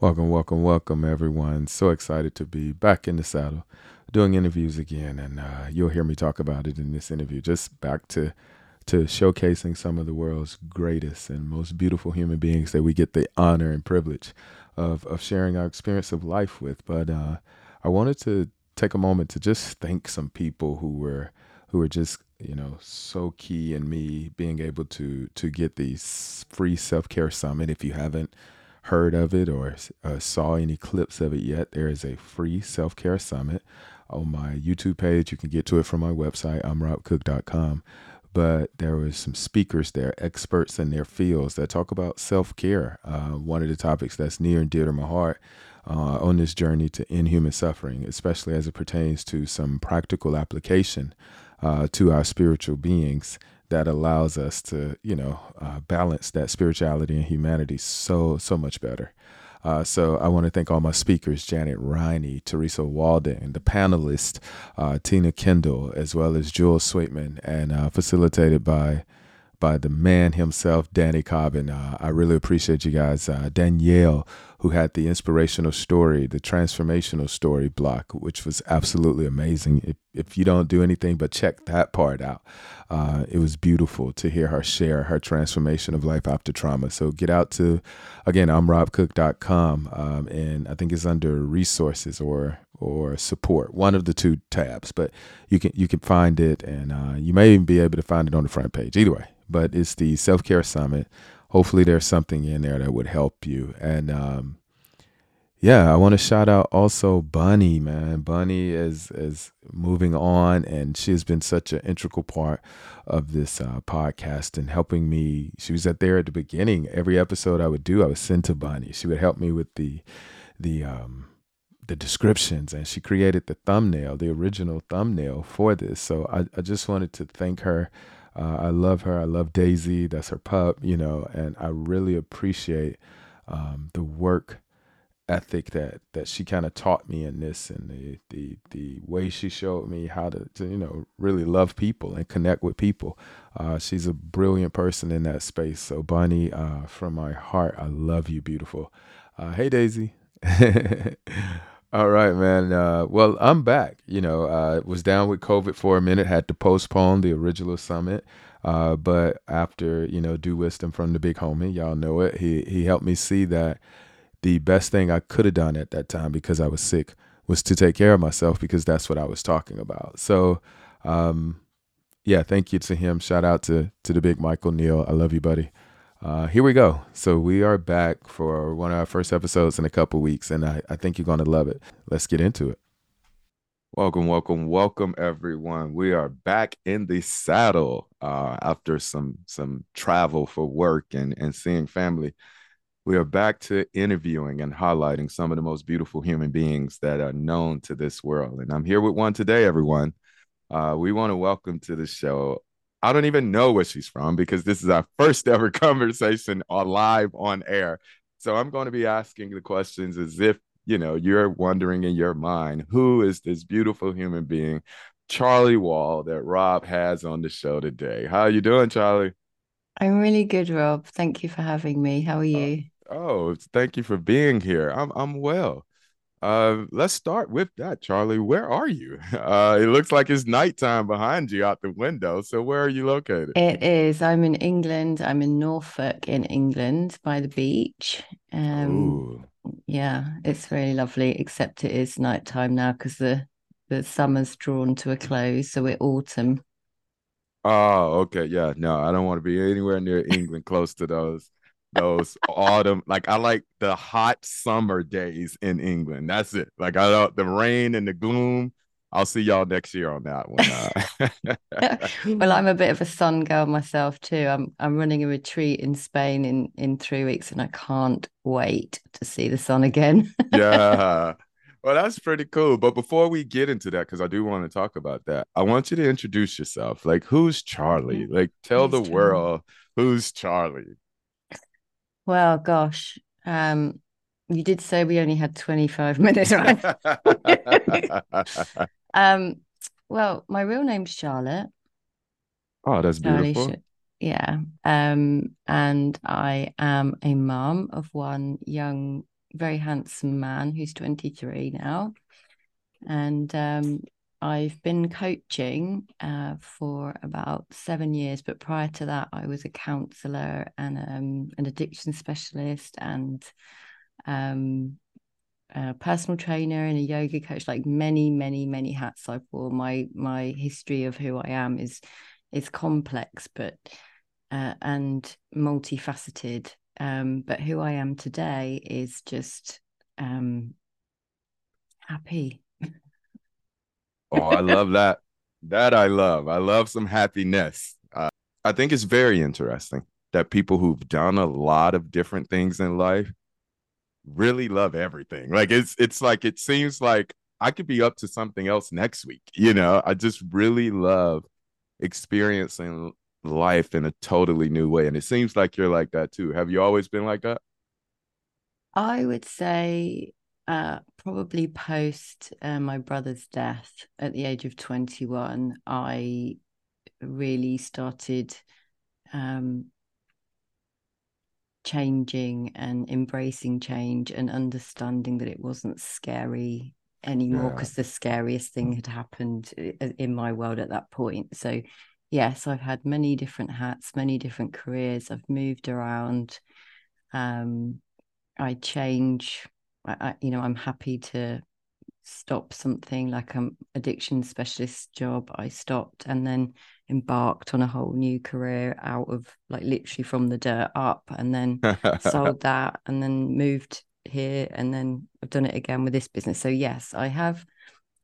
Welcome, welcome, welcome, everyone. So excited to be back in the saddle doing interviews again. And uh, you'll hear me talk about it in this interview. Just back to to showcasing some of the world's greatest and most beautiful human beings that we get the honor and privilege of, of sharing our experience of life with. But uh, I wanted to take a moment to just thank some people who were who were just you know so key in me being able to to get the free self-care summit if you haven't heard of it or uh, saw any clips of it yet, there is a free self care summit on my YouTube page. You can get to it from my website, imrobcook.com. But there was some speakers there, experts in their fields that talk about self care. Uh, one of the topics that's near and dear to my heart uh, on this journey to end human suffering, especially as it pertains to some practical application uh, to our spiritual beings that allows us to, you know, uh, balance that spirituality and humanity so, so much better. Uh, so I want to thank all my speakers, Janet Riney, Teresa Walden, the panelists, uh, Tina Kendall, as well as Jules Sweetman, and uh, facilitated by by the man himself, Danny Cobbin. Uh, I really appreciate you guys. Uh, Danielle, who had the inspirational story, the transformational story block, which was absolutely amazing. If, if you don't do anything but check that part out, uh, it was beautiful to hear her share her transformation of life after trauma. So get out to, again, I'm robcook.com, um, and I think it's under resources or or support, one of the two tabs. But you can you can find it, and uh, you may even be able to find it on the front page. Either way, but it's the self care summit. Hopefully, there's something in there that would help you. And um, yeah, I want to shout out also Bunny, man. Bunny is is moving on, and she has been such an integral part of this uh, podcast and helping me. She was at there at the beginning. Every episode I would do, I would send to Bunny. She would help me with the the um, the descriptions and she created the thumbnail, the original thumbnail for this. So I, I just wanted to thank her uh, I love her. I love Daisy. That's her pup, you know, and I really appreciate um, the work ethic that that she kind of taught me in this and the the the way she showed me how to, to you know really love people and connect with people uh, she's a brilliant person in that space so bunny uh, from my heart i love you beautiful uh, hey daisy All right, man. Uh, well, I'm back. You know, uh, was down with COVID for a minute, had to postpone the original summit. Uh, but after, you know, due wisdom from the big homie, y'all know it, he, he helped me see that the best thing I could have done at that time because I was sick was to take care of myself because that's what I was talking about. So, um, yeah, thank you to him. Shout out to, to the big Michael Neill. I love you, buddy. Uh, here we go. So we are back for one of our first episodes in a couple weeks, and I, I think you're going to love it. Let's get into it. Welcome, welcome, welcome, everyone. We are back in the saddle uh, after some some travel for work and and seeing family. We are back to interviewing and highlighting some of the most beautiful human beings that are known to this world. And I'm here with one today, everyone. Uh, we want to welcome to the show I don't even know where she's from because this is our first ever conversation on live on air. So I'm going to be asking the questions as if, you know, you're wondering in your mind, who is this beautiful human being, Charli Wall, that Rob has on the show today? How are you doing, Charli? I'm really good, Rob. Thank you for having me. How are uh, you? Uh, oh, thank you for being here. I'm I'm well. Uh, let's start with that, Charli. Where are you? Uh, it looks like it's nighttime behind you out the window. So where are you located? It is. I'm in England. I'm in Norfolk in England by the beach. Um, yeah, it's really lovely. Except it is nighttime now because the the summer's drawn to a close, so we're autumn. Oh, okay. Yeah. No, I don't want to be anywhere near England close to those those autumn like i like the hot summer days in england that's it like i don't the rain and the gloom I'll see y'all next year on that one. Uh. well, I'm a bit of a sun girl myself too. I'm I'm running a retreat in Spain in in three weeks, and I can't wait to see the sun again. yeah. Well, that's pretty cool. But before we get into that, because I do want to talk about that, I want you to introduce yourself. Like, who's Charli? Like, tell who's the Charli? world who's Charli. Well, gosh, um, you did say we only had 25 minutes, right? um, well, my real name's Charlotte. Oh, that's beautiful. Yeah. Um, and I am a mom of one young, very handsome man who's 23 now. And um, I've been coaching uh, for about seven years, but prior to that, I was a counselor and um, an addiction specialist and um, a personal trainer and a yoga coach. Like many, many, many hats I've worn. My my history of who I am is is complex, but uh, and multifaceted. Um, but who I am today is just um, happy oh, I love that. That I love. I love some happiness. Uh, I think it's very interesting that people who've done a lot of different things in life really love everything. Like it's it's like it seems like I could be up to something else next week. You know, I just really love experiencing life in a totally new way. And it seems like you're like that too. Have you always been like that? I would say uh, probably post uh, my brother's death at the age of 21, I really started um, changing and embracing change and understanding that it wasn't scary anymore because yeah. the scariest thing had happened uh, in my world at that point. So, yes, I've had many different hats, many different careers. I've moved around. Um, I change I, you know, I'm happy to stop something like an addiction specialist job. I stopped and then embarked on a whole new career out of like literally from the dirt up and then sold that and then moved here and then I've done it again with this business. So yes, I have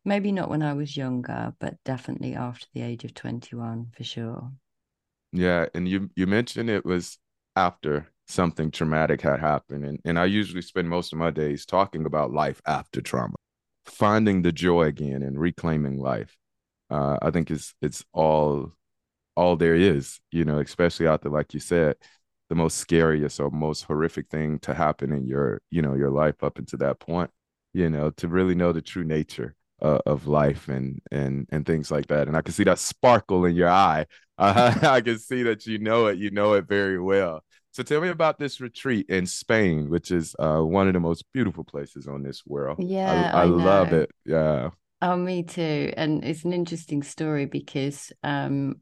maybe not when I was younger, but definitely after the age of 21 for sure. Yeah, and you you mentioned it was after something traumatic had happened. And, and I usually spend most of my days talking about life after trauma, finding the joy again and reclaiming life. Uh, I think it's it's all all there is, you know, especially out there, like you said, the most scariest or most horrific thing to happen in your, you know, your life up until that point, you know, to really know the true nature uh, of life and and and things like that. And I can see that sparkle in your eye. Uh, I can see that you know it. You know it very well. So tell me about this retreat in Spain, which is uh, one of the most beautiful places on this world. Yeah, I, I, I love it. Yeah. Oh, me too. And it's an interesting story because um,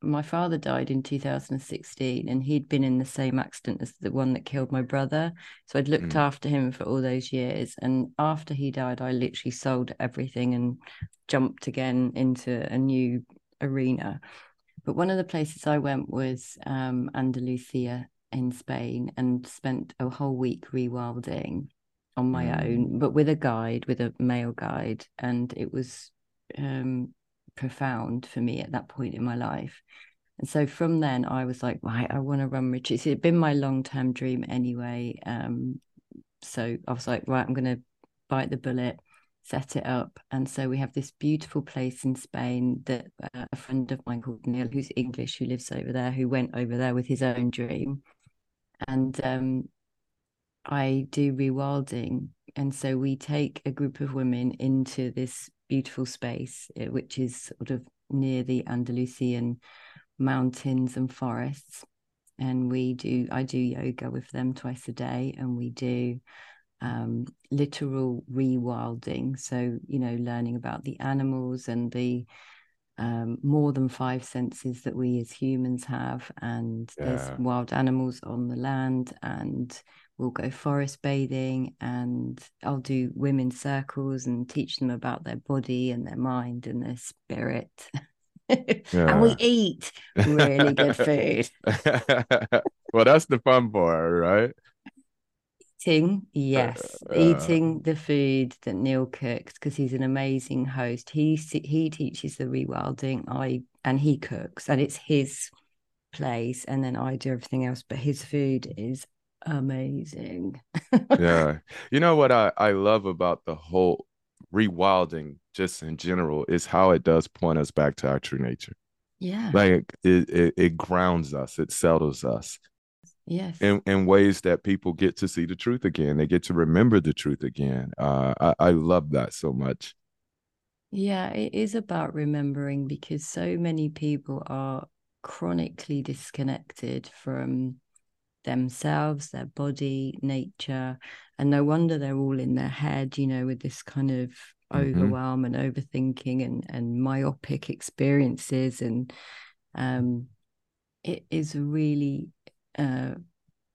my father died in 2016 and he'd been in the same accident as the one that killed my brother. So I'd looked mm. after him for all those years. And after he died, I literally sold everything and jumped again into a new arena. But one of the places I went was um, Andalusia in Spain and spent a whole week rewilding on my mm. own, but with a guide, with a male guide. And it was um, profound for me at that point in my life. And so from then, I was like, right, I want to run retreats. It had been my long term dream anyway. Um, so I was like, right, I'm going to bite the bullet, set it up. And so we have this beautiful place in Spain that uh, a friend of mine called Neil, who's English, who lives over there, who went over there with his own dream and um, I do rewilding. And so we take a group of women into this beautiful space, eh, which is sort of near the Andalusian mountains and forests. And we do, I do yoga with them twice a day, and we do um, literal rewilding. So, you know, learning about the animals and the um, more than five senses that we as humans have, and yeah. there's wild animals on the land, and we'll go forest bathing, and I'll do women's circles and teach them about their body and their mind and their spirit. Yeah. and we eat really good food. well, that's the fun part, right? Eating yes. Uh, eating the food that neil cooks because he's an amazing host. He he teaches the rewilding i and he cooks and it's his place and then i do everything else but his food is amazing. Yeah. You know what i i love about the whole rewilding just in general is how it does point us back to our true nature. Yeah. Like it, it, it grounds us it settles us yes. in, in ways that people get to see the truth again. They get to remember the truth again. Uh, I, I love that so much. Yeah it is about remembering because so many people are chronically disconnected from themselves their body nature and no wonder they're all in their head you know with this kind of mm-hmm. overwhelm and overthinking and and myopic experiences. And um it is really uh,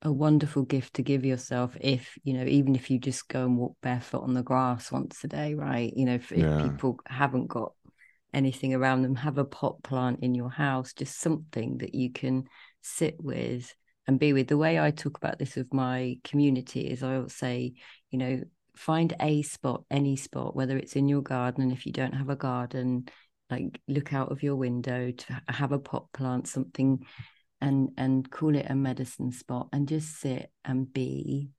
a wonderful gift to give yourself if you know even if you just go and walk barefoot on the grass once a day right you know if, yeah. if people haven't got anything around them have a pot plant in your house just something that you can sit with and be with the way i talk about this with my community is i will say you know find a spot any spot whether it's in your garden and if you don't have a garden like look out of your window to have a pot plant something and and call it a medicine spot and just sit and be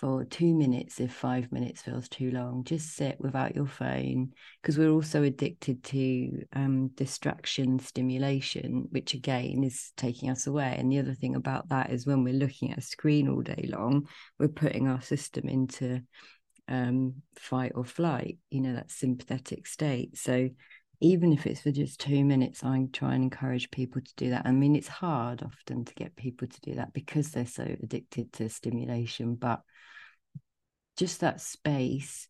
for two minutes if five minutes feels too long. Just sit without your phone because we're also addicted to um, distraction stimulation which again is taking us away. And the other thing about that is when we're looking at a screen all day long we're putting our system into um, fight or flight you know that sympathetic state. So even if it's for just two minutes, I try and encourage people to do that. I mean, it's hard often to get people to do that because they're so addicted to stimulation, but just that space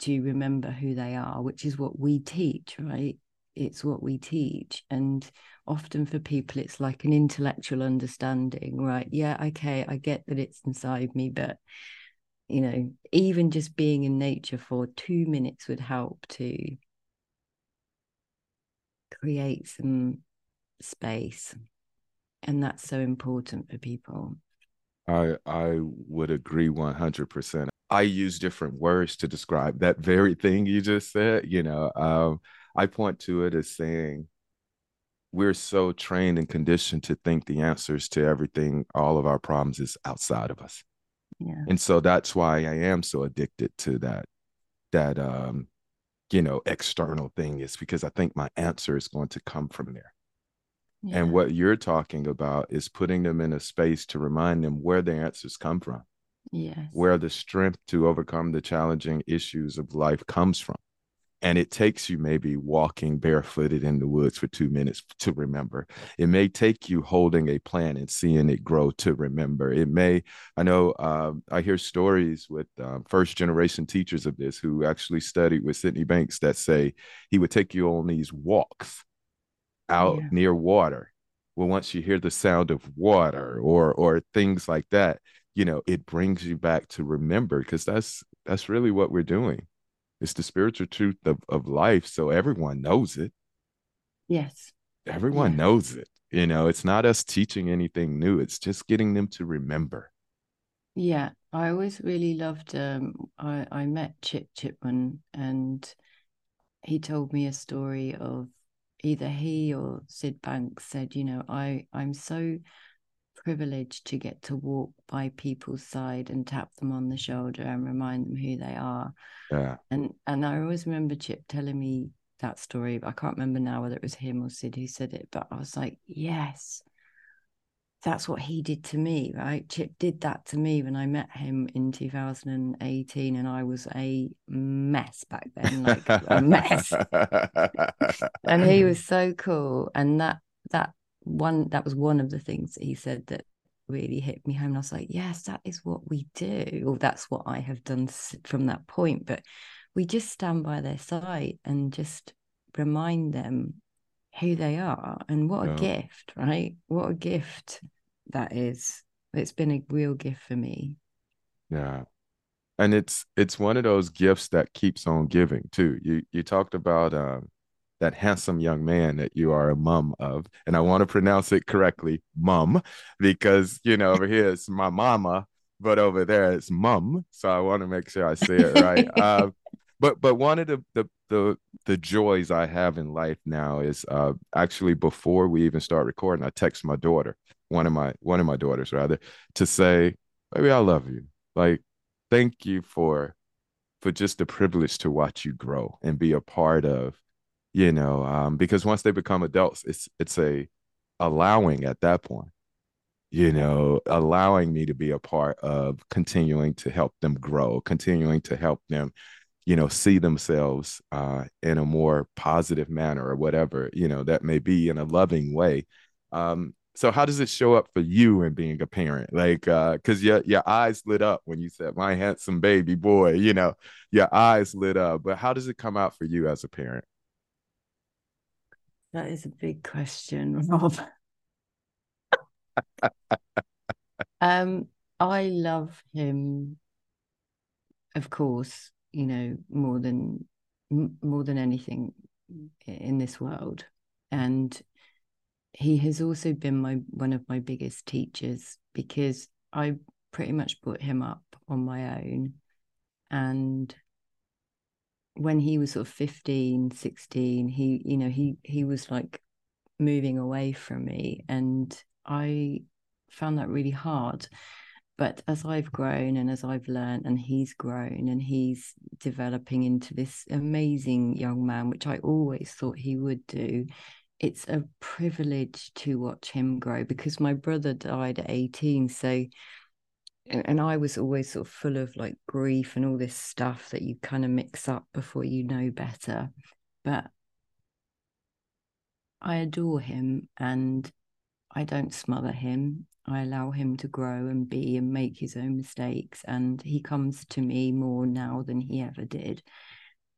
to remember who they are, which is what we teach, right? It's what we teach. And often for people, it's like an intellectual understanding, right? Yeah, okay, I get that it's inside me, but you know, even just being in nature for two minutes would help to create some space and that's so important for people. I i would agree 100% i use different words to describe that very thing you just said you know um, i point to it as saying we're so trained and conditioned to think the answers to everything all of our problems is outside of us. Yeah. And so that's why i am so addicted to that that um you know external thing is because i think my answer is going to come from there. Yeah. and what you're talking about is putting them in a space to remind them where the answers come from yes. where the strength to overcome the challenging issues of life comes from and it takes you maybe walking barefooted in the woods for two minutes to remember. It may take you holding a plant and seeing it grow to remember. It may, I know, uh, I hear stories with uh, first generation teachers of this who actually studied with Sydney Banks that say he would take you on these walks out yeah. near water. Well, once you hear the sound of water or or things like that, you know, it brings you back to remember because that's that's really what we're doing it's the spiritual truth of, of life. So everyone knows it. Yes. Everyone yeah. knows it. You know, it's not us teaching anything new. It's just getting them to remember. Yeah. I always really loved um I, I met Chip Chipman and he told me a story of either he or Syd Banks said, you know, I, I'm so privileged to get to walk by people's side and tap them on the shoulder and remind them who they are. Yeah. And and I always remember Chip telling me that story. I can't remember now whether it was him or Syd who said it, but I was like, yes, that's what he did to me, right? Chip did that to me when I met him in 2018, and I was a mess back then, like a mess. and he was so cool. And that that one that was one of the things that he said that really hit me home. And I was like, yes, that is what we do, or that's what I have done from that point. But we just stand by their side and just remind them who they are and what yeah. a gift, right? What a gift that is. It's been a real gift for me. Yeah. And it's it's one of those gifts that keeps on giving too. You you talked about um that handsome young man that you are a mum of. And I want to pronounce it correctly, mum, because, you know, over here it's my mama. but over there it's mum. So I want to make sure I say it right. uh, but but one of the, the the the joys I have in life now is uh, actually before we even start recording, I text my daughter, one of my one of my daughters rather, to say, "Baby, I love you. Like, thank you for for just the privilege to watch you grow and be a part of, you know, um, because once they become adults, it's it's a allowing at that point you know, allowing me to be a part of continuing to help them grow, continuing to help them, you know, see themselves uh, in a more positive manner or whatever, you know, that may be in a loving way. Um, so how does it show up for you in being a parent? Like, uh, cause your, your eyes lit up when you said my handsome baby boy, you know, your eyes lit up, but how does it come out for you as a parent? That is a big question, Rob. um, I love him, of course, you know, more than more than anything in this world. And he has also been my one of my biggest teachers because I pretty much brought him up on my own. And when he was sort of 15, 16, he, you know, he he was like moving away from me. And I found that really hard. But as I've grown and as I've learned, and he's grown and he's developing into this amazing young man, which I always thought he would do, it's a privilege to watch him grow because my brother died at 18. So, and I was always sort of full of like grief and all this stuff that you kind of mix up before you know better. But I adore him and I don't smother him. I allow him to grow and be and make his own mistakes. And he comes to me more now than he ever did.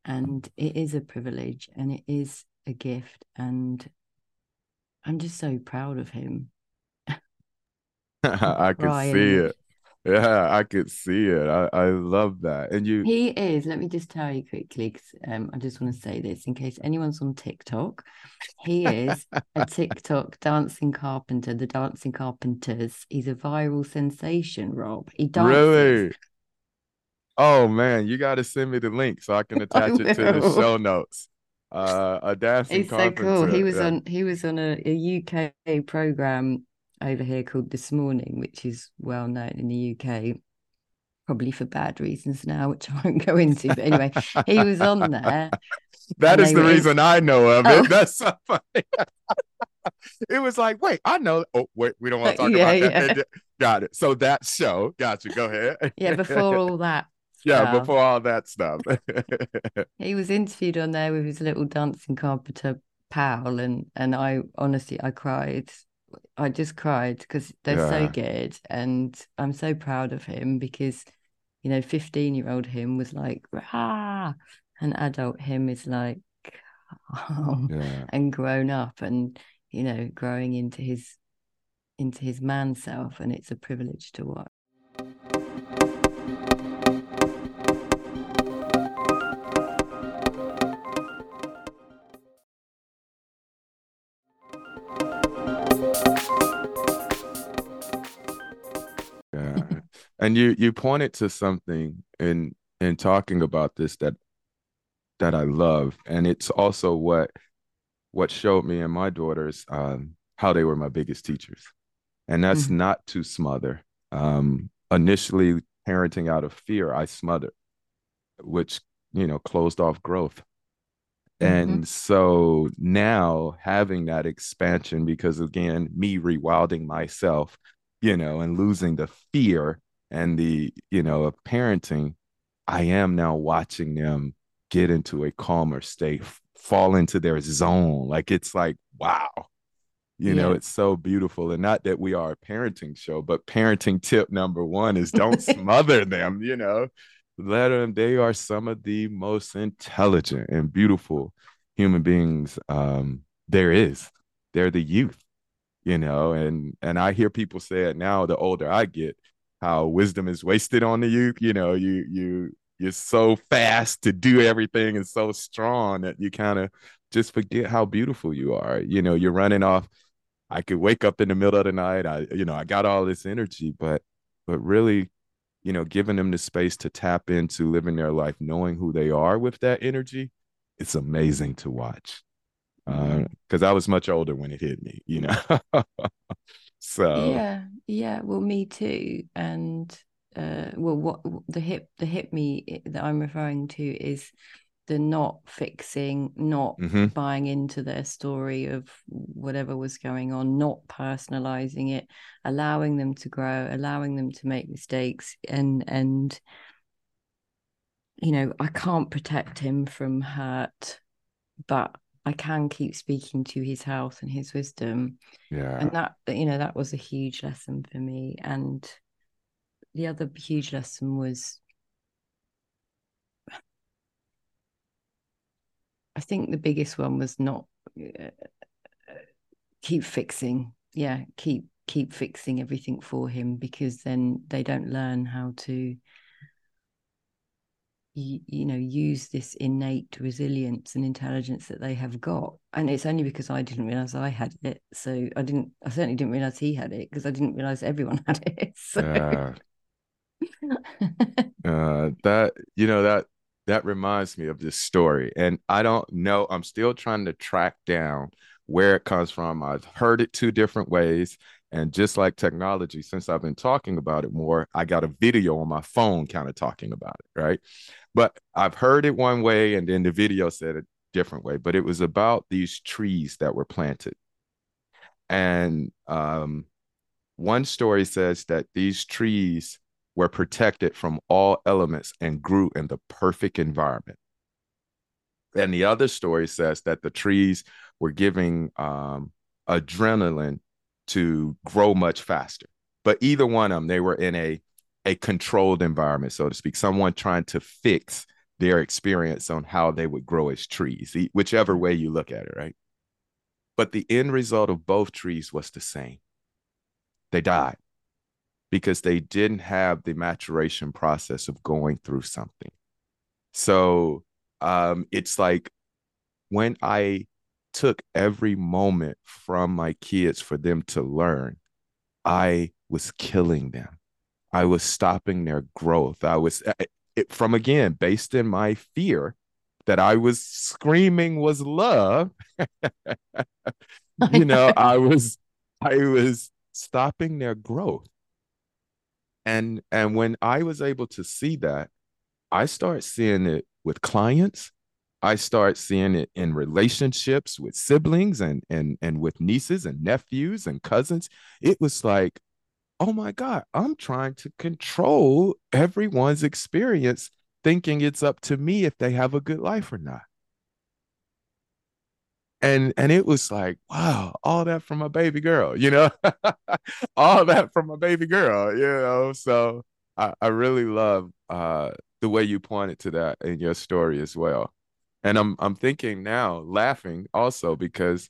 And it is a privilege and it is a gift. And I'm just so proud of him. I can see it. Yeah, I could see it. I, I love that. And you He is, let me just tell you quickly, because um, I just want to say this in case anyone's on TikTok. He is a TikTok dancing carpenter, the dancing carpenters. He's a viral sensation, Rob. He dances. Really? Oh man, you gotta send me the link so I can attach I it to the show notes. Uh a dancing He's carpenter. so cool. He was yeah. on he was on a, a UK program over here called This Morning, which is well known in the UK, probably for bad reasons now, which I won't go into. But anyway, he was on there. That is the reason I know of it. Oh. That's so funny. it was like, wait, I know. Oh, wait, we don't want to uh, talk yeah, about that. Yeah. Got it. So that show, got you. Go ahead. yeah, before all that. Yeah, before all that stuff. he was interviewed on there with his little dancing carpenter pal, and and I honestly I cried I just cried because they're yeah. so good, and I'm so proud of him because you know, 15 year old him was like, ah, and adult him is like, oh, yeah. and grown up, and you know, growing into his into his man self, and it's a privilege to watch. And you you pointed to something in in talking about this that that I love, and it's also what what showed me and my daughters um, how they were my biggest teachers, and that's mm-hmm. not to smother. Um, initially, parenting out of fear, I smothered, which you know closed off growth. Mm-hmm. And so now having that expansion, because again, me rewilding myself, you know, and losing the fear and the you know of parenting i am now watching them get into a calmer state fall into their zone. Like it's like wow. You yeah. know it's so beautiful. And not that we are a parenting show but parenting tip number one is don't smother them you know. Let them they are some of the most intelligent and beautiful human beings um there is. They're the youth you know and and i hear people say it now the older i get how wisdom is wasted on the youth. You know, you you you're so fast to do everything and so strong that you kind of just forget how beautiful you are. You know, you're running off. I could wake up in the middle of the night. I, you know, I got all this energy, but but really you know, giving them the space to tap into living their life, knowing who they are with that energy, it's amazing to watch. Because uh, I was much older when it hit me, you know. so yeah, yeah. Well, me too. And uh, well, what the hip the hit me that I'm referring to is the not fixing, not mm-hmm. buying into their story of whatever was going on, not personalizing it, allowing them to grow, allowing them to make mistakes, and and you know, I can't protect him from hurt, but I can keep speaking to his health and his wisdom. Yeah. And that, you know, that was a huge lesson for me. And the other huge lesson was I think the biggest one was not uh, keep fixing. Yeah, keep keep fixing everything for him because then they don't learn how to you, you, know use this innate resilience and intelligence that they have got and it's only because i didn't realize i had it so i didn't i certainly didn't realize he had it because i didn't realize everyone had it so. uh, uh, that you know that that reminds me of this story. And I don't know, I'm still trying to track down where it comes from. I've heard it two different ways. And just like technology, since I've been talking about it more, I got a video on my phone kind of talking about it, right? But I've heard it one way, and then the video said a different way. But it was about these trees that were planted. And um, one story says that these trees were protected from all elements and grew in the perfect environment. And the other story says that the trees were giving um, adrenaline to grow much faster. But either one of them, they were in a a controlled environment, so to speak. Someone trying to fix their experience on how they would grow as trees, whichever way you look at it, right? But the end result of both trees was the same. They died because they didn't have the maturation process of going through something. So um, it's like when I took every moment from my kids for them to learn, I was killing them. I was stopping their growth. I was eh, eh, it, from again based in my fear that I was screaming was love. you know, I was I was stopping their growth and and when i was able to see that i start seeing it with clients i start seeing it in relationships with siblings and and and with nieces and nephews and cousins it was like oh my god i'm trying to control everyone's experience thinking it's up to me if they have a good life or not. And and it was like wow all that from a baby girl you know? All that from a baby girl you know? So i, I really love uh, the way you pointed to that in your story as well. And i'm i'm thinking now laughing also because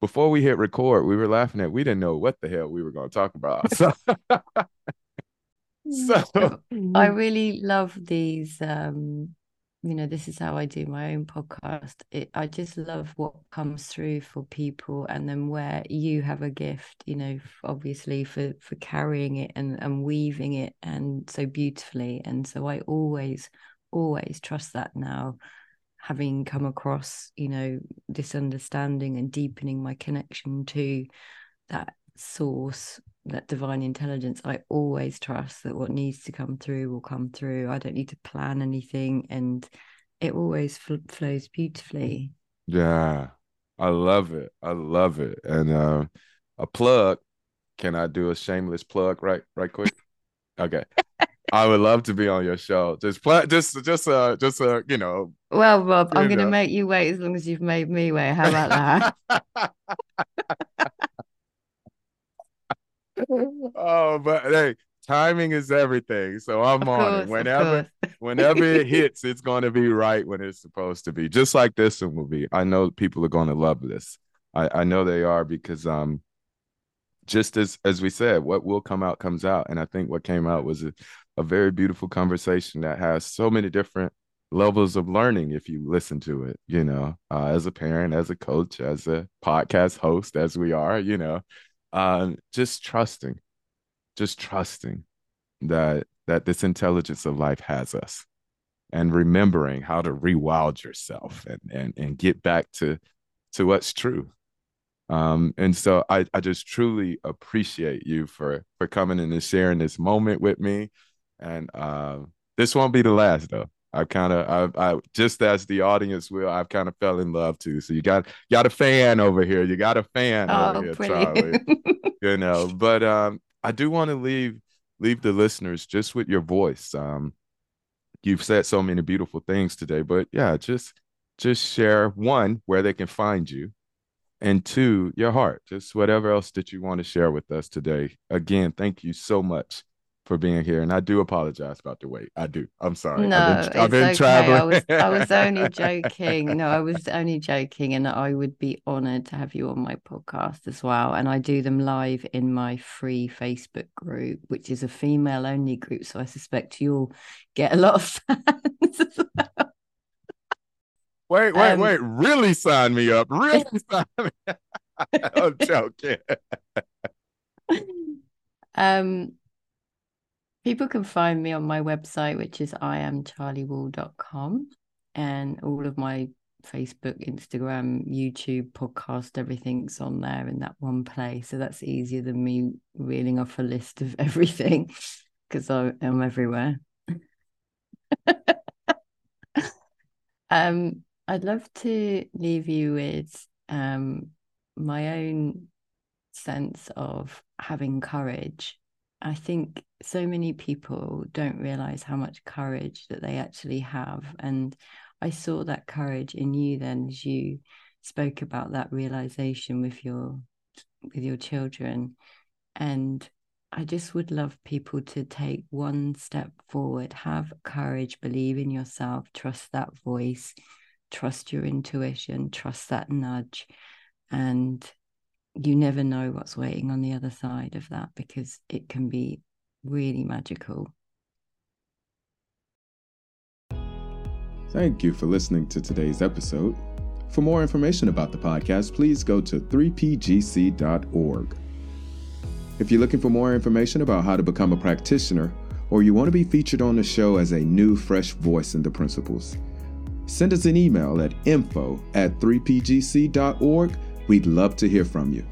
before we hit record we were laughing at we didn't know what the hell we were going to talk about. So so i really love these um you know this is how i do my own podcast. It, i just love what comes through for people and then where you have a gift you know obviously for for carrying it and and weaving it and so beautifully. And so i always always trust that now having come across you know this understanding and deepening my connection to that source that divine intelligence i always trust that what needs to come through will come through. I don't need to plan anything and it always fl- flows beautifully. Yeah. I love it. I love it. And uh, a plug. Can i do a shameless plug right right quick? Okay I would love to be on your show. Just play, just, just, uh, just, uh, you know. Well, Rob, I'm going to make you wait as long as you've made me wait. How about that? oh, but hey, timing is everything. So I'm on it. Whenever whenever it hits, it's going to be right when it's supposed to be. Just like this one will be. I know people are going to love this. I, I know they are because um just as as we said, what will come out comes out. And I think what came out was a, a very beautiful conversation that has so many different levels of learning if you listen to it, you know, uh, as a parent, as a coach, as a podcast host, as we are, you know um, just trusting, just trusting that that this intelligence of life has us and remembering how to rewild yourself and and and get back to to what's true. Um and so i i just truly appreciate you for for coming in and sharing this moment with me and uh this won't be the last though I kind of, I, I just as the audience will, I've kind of fell in love too. So you got, got a fan over here. You got a fan oh, over here, Charli. you know, but um, I do want to leave leave the listeners just with your voice. Um, you've said so many beautiful things today, but yeah, just just share one where they can find you, and two, your heart. Just whatever else that you want to share with us today. Again, thank you so much for being here. And I do apologize about the wait. I do. I'm sorry. No, I've been, I've been okay. traveling. I was, I was only joking. No, I was only joking. And I would be honored to have you on my podcast as well. And I do them live in my free Facebook group, which is a female only group. So I suspect you'll get a lot of fans as well. Wait, wait, um, wait. Really sign me up. Really sign me up. I'm joking. um People can find me on my website, which is iamcharliewall.com, and all of my Facebook, Instagram, YouTube, podcast, everything's on there in that one place. So that's easier than me reeling off a list of everything because I'm everywhere. um, I'd love to leave you with um, my own sense of having courage I think so many people don't realize how much courage that they actually have. And I saw that courage in you then as you spoke about that realization with your with your children. And I just would love people to take one step forward, have courage, believe in yourself, trust that voice, trust your intuition, trust that nudge, and you never know what's waiting on the other side of that because it can be really magical. Thank you for listening to today's episode. For more information about the podcast, please go to 3pgc.org. If you're looking for more information about how to become a practitioner, or you want to be featured on the show as a new, fresh voice in the principles, send us an email at info at 3pgc.org We'd love to hear from you.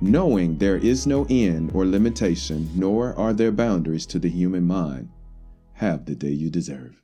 Knowing there is no end or limitation, nor are there boundaries to the human mind, have the day you deserve.